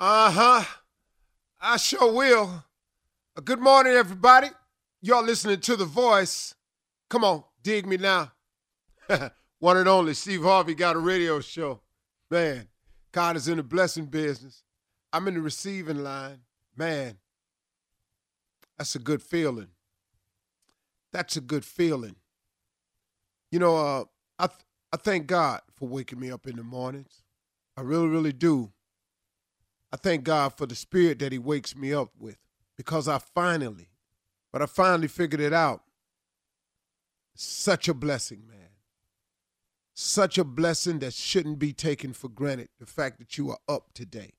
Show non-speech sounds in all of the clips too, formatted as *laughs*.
Uh huh. I sure will. Uh, good morning, everybody. Y'all listening to The Voice. Come on, dig me now. *laughs* One and only Steve Harvey got a radio show. Man, God is in the blessing business. I'm in the receiving line. Man, that's a good feeling. That's a good feeling. You know, uh, I th- I thank God for waking me up in the mornings. I really, really do. I thank God for the spirit that He wakes me up with because I finally, but I finally figured it out. Such a blessing, man. Such a blessing that shouldn't be taken for granted. The fact that you are up today,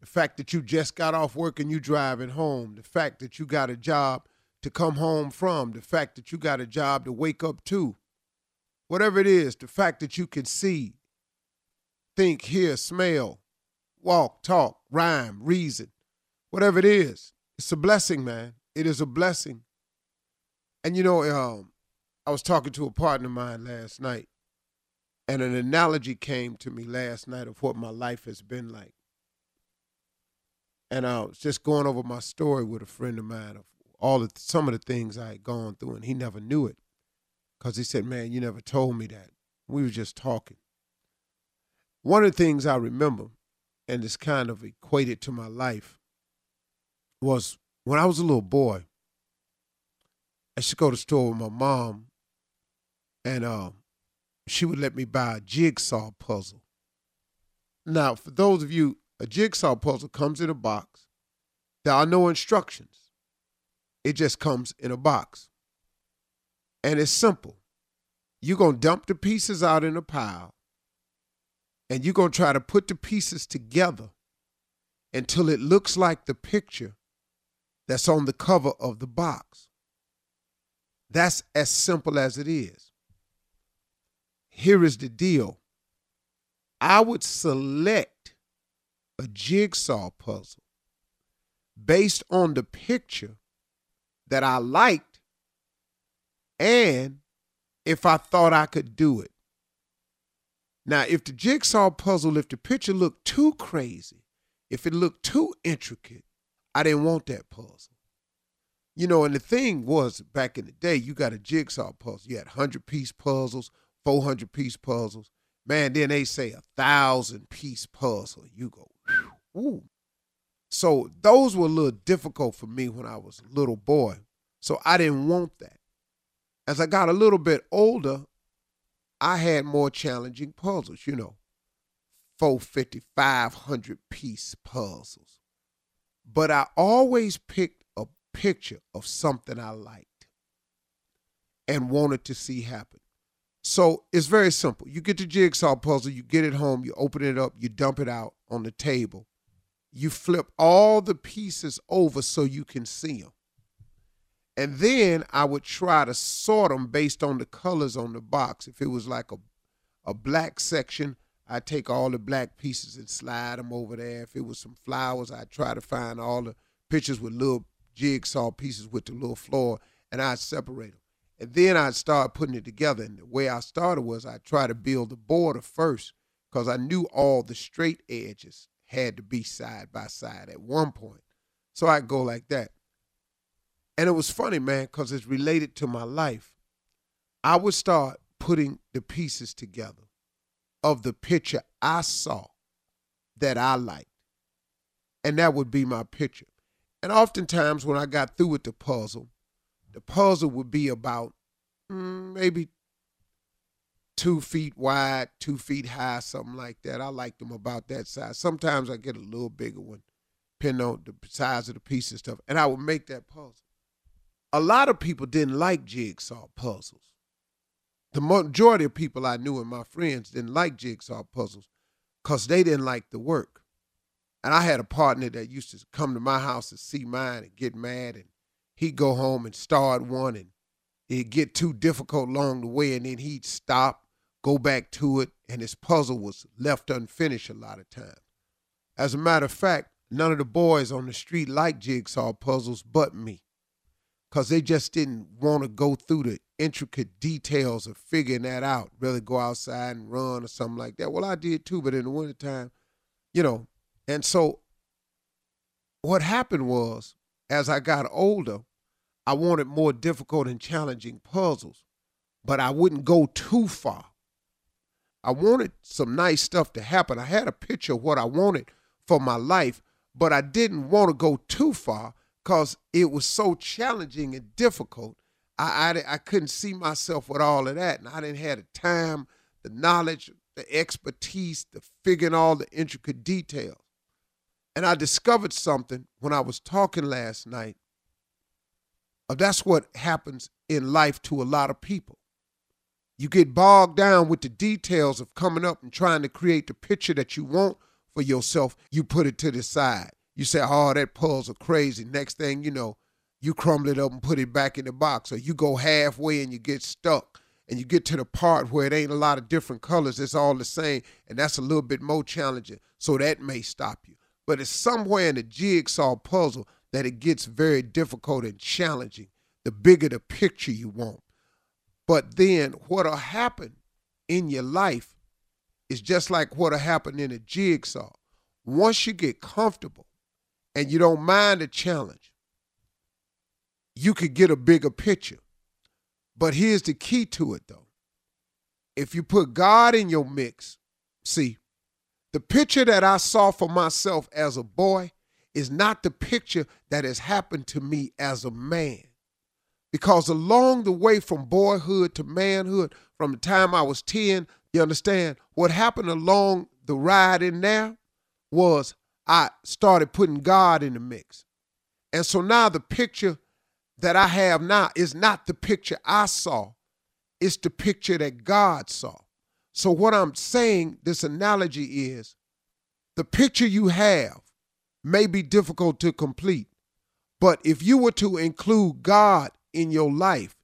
the fact that you just got off work and you driving home, the fact that you got a job to come home from, the fact that you got a job to wake up to, whatever it is, the fact that you can see, think, hear, smell, walk, talk, rhyme, reason, whatever it is, it's a blessing, man. It is a blessing. And you know, um, I was talking to a partner of mine last night, and an analogy came to me last night of what my life has been like. And I was just going over my story with a friend of mine of all of some of the things I had gone through, and he never knew it because he said, "Man, you never told me that." We were just talking. One of the things I remember, and it's kind of equated to my life, was when I was a little boy. I to go to the store with my mom, and uh, she would let me buy a jigsaw puzzle. Now, for those of you, a jigsaw puzzle comes in a box. There are no instructions. It just comes in a box. And it's simple. You're going to dump the pieces out in a pile, and you're going to try to put the pieces together until it looks like the picture that's on the cover of the box. That's as simple as it is. Here is the deal I would select a jigsaw puzzle based on the picture that I liked and if I thought I could do it. Now, if the jigsaw puzzle, if the picture looked too crazy, if it looked too intricate, I didn't want that puzzle. You know, and the thing was back in the day, you got a jigsaw puzzle. You had 100 piece puzzles, 400 piece puzzles. Man, then they say a thousand piece puzzle. You go, ooh. So those were a little difficult for me when I was a little boy. So I didn't want that. As I got a little bit older, I had more challenging puzzles, you know, 450, 500 piece puzzles. But I always picked a picture of something I liked and wanted to see happen. So it's very simple. You get the jigsaw puzzle, you get it home, you open it up, you dump it out on the table. You flip all the pieces over so you can see them. And then I would try to sort them based on the colors on the box. If it was like a, a black section, I'd take all the black pieces and slide them over there. If it was some flowers, I'd try to find all the pictures with little jigsaw pieces with the little floor, and I'd separate them. And then I'd start putting it together. And the way I started was I'd try to build the border first because I knew all the straight edges had to be side by side at one point. So I'd go like that. And it was funny, man, because it's related to my life. I would start putting the pieces together of the picture I saw that I liked. And that would be my picture. And oftentimes when I got through with the puzzle, the puzzle would be about mm, maybe two feet wide, two feet high, something like that. I like them about that size. Sometimes I get a little bigger one, depending on the size of the piece and stuff. And I would make that puzzle a lot of people didn't like jigsaw puzzles. The majority of people I knew and my friends didn't like jigsaw puzzles because they didn't like the work. And I had a partner that used to come to my house and see mine and get mad, and he'd go home and start one, and it'd get too difficult along the way, and then he'd stop, go back to it, and his puzzle was left unfinished a lot of times. As a matter of fact, none of the boys on the street liked jigsaw puzzles but me because they just didn't want to go through the intricate details of figuring that out, really go outside and run or something like that. Well, I did too, but in the wintertime, you know, and so what happened was, as I got older, I wanted more difficult and challenging puzzles, but I wouldn't go too far. I wanted some nice stuff to happen. I had a picture of what I wanted for my life, but I didn't want to go too far because it was so challenging and difficult. I, I, I couldn't see myself with all of that, and I didn't have the time, the knowledge, the expertise to figure all the intricate details. And I discovered something when I was talking last night. Uh, that's what happens in life to a lot of people. You get bogged down with the details of coming up and trying to create the picture that you want for yourself. You put it to the side. You say, oh, that puzzle crazy. Next thing you know, you crumble it up and put it back in the box. Or you go halfway and you get stuck and you get to the part where it ain't a lot of different colors. It's all the same. And that's a little bit more challenging. So that may stop you. But it's somewhere in the jigsaw puzzle that it gets very difficult and challenging the bigger the picture you want. But then what'll happen in your life is just like what'll happen in a jigsaw. Once you get comfortable and you don't mind the challenge, you could get a bigger picture. But here's the key to it though. If you put God in your mix, see, the picture that I saw for myself as a boy is not the picture that has happened to me as a man. Because along the way from boyhood to manhood, from the time I was 10, you understand, what happened along the ride in there was I started putting God in the mix. And so now the picture that I have now is not the picture I saw, it's the picture that God saw. So, what I'm saying, this analogy is the picture you have may be difficult to complete, but if you were to include God in your life.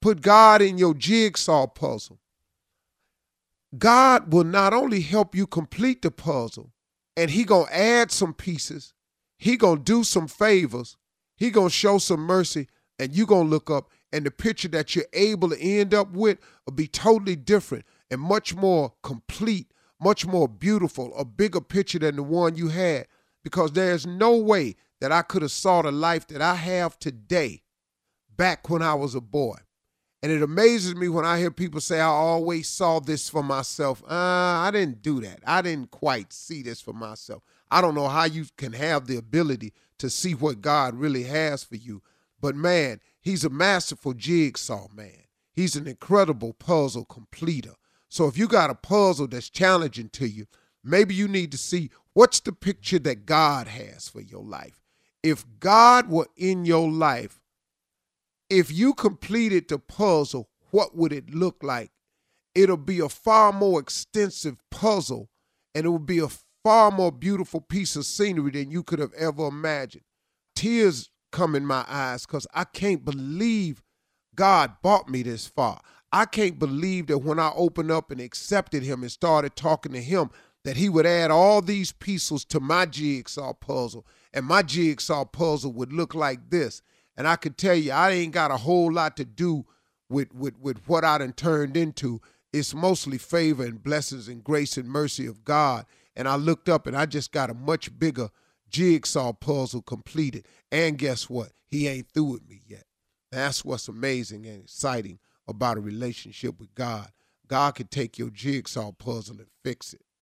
Put God in your jigsaw puzzle. God will not only help you complete the puzzle, and he to add some pieces. He to do some favors. He to show some mercy, and you to look up, and the picture that you're able to end up with will be totally different and much more complete, much more beautiful, a bigger picture than the one you had. Because there's no way that I could have saw the life that I have today back when I was a boy. And it amazes me when I hear people say, I always saw this for myself. Uh, I didn't do that. I didn't quite see this for myself. I don't know how you can have the ability to see what God really has for you. But man, he's a masterful jigsaw man. He's an incredible puzzle completer. So if you got a puzzle that's challenging to you, maybe you need to see what's the picture that God has for your life. If God were in your life, if you completed the puzzle, what would it look like? It'll be a far more extensive puzzle and it will be a far more beautiful piece of scenery than you could have ever imagined. Tears come in my eyes because I can't believe God brought me this far. I can't believe that when I opened up and accepted Him and started talking to Him, that He would add all these pieces to my jigsaw puzzle, and my jigsaw puzzle would look like this. And I could tell you, I ain't got a whole lot to do with, with, with what I done turned into. It's mostly favor and blessings and grace and mercy of God. And I looked up and I just got a much bigger jigsaw puzzle completed. And guess what? He ain't through with me yet. That's what's amazing and exciting about a relationship with God. God can take your jigsaw puzzle and fix it.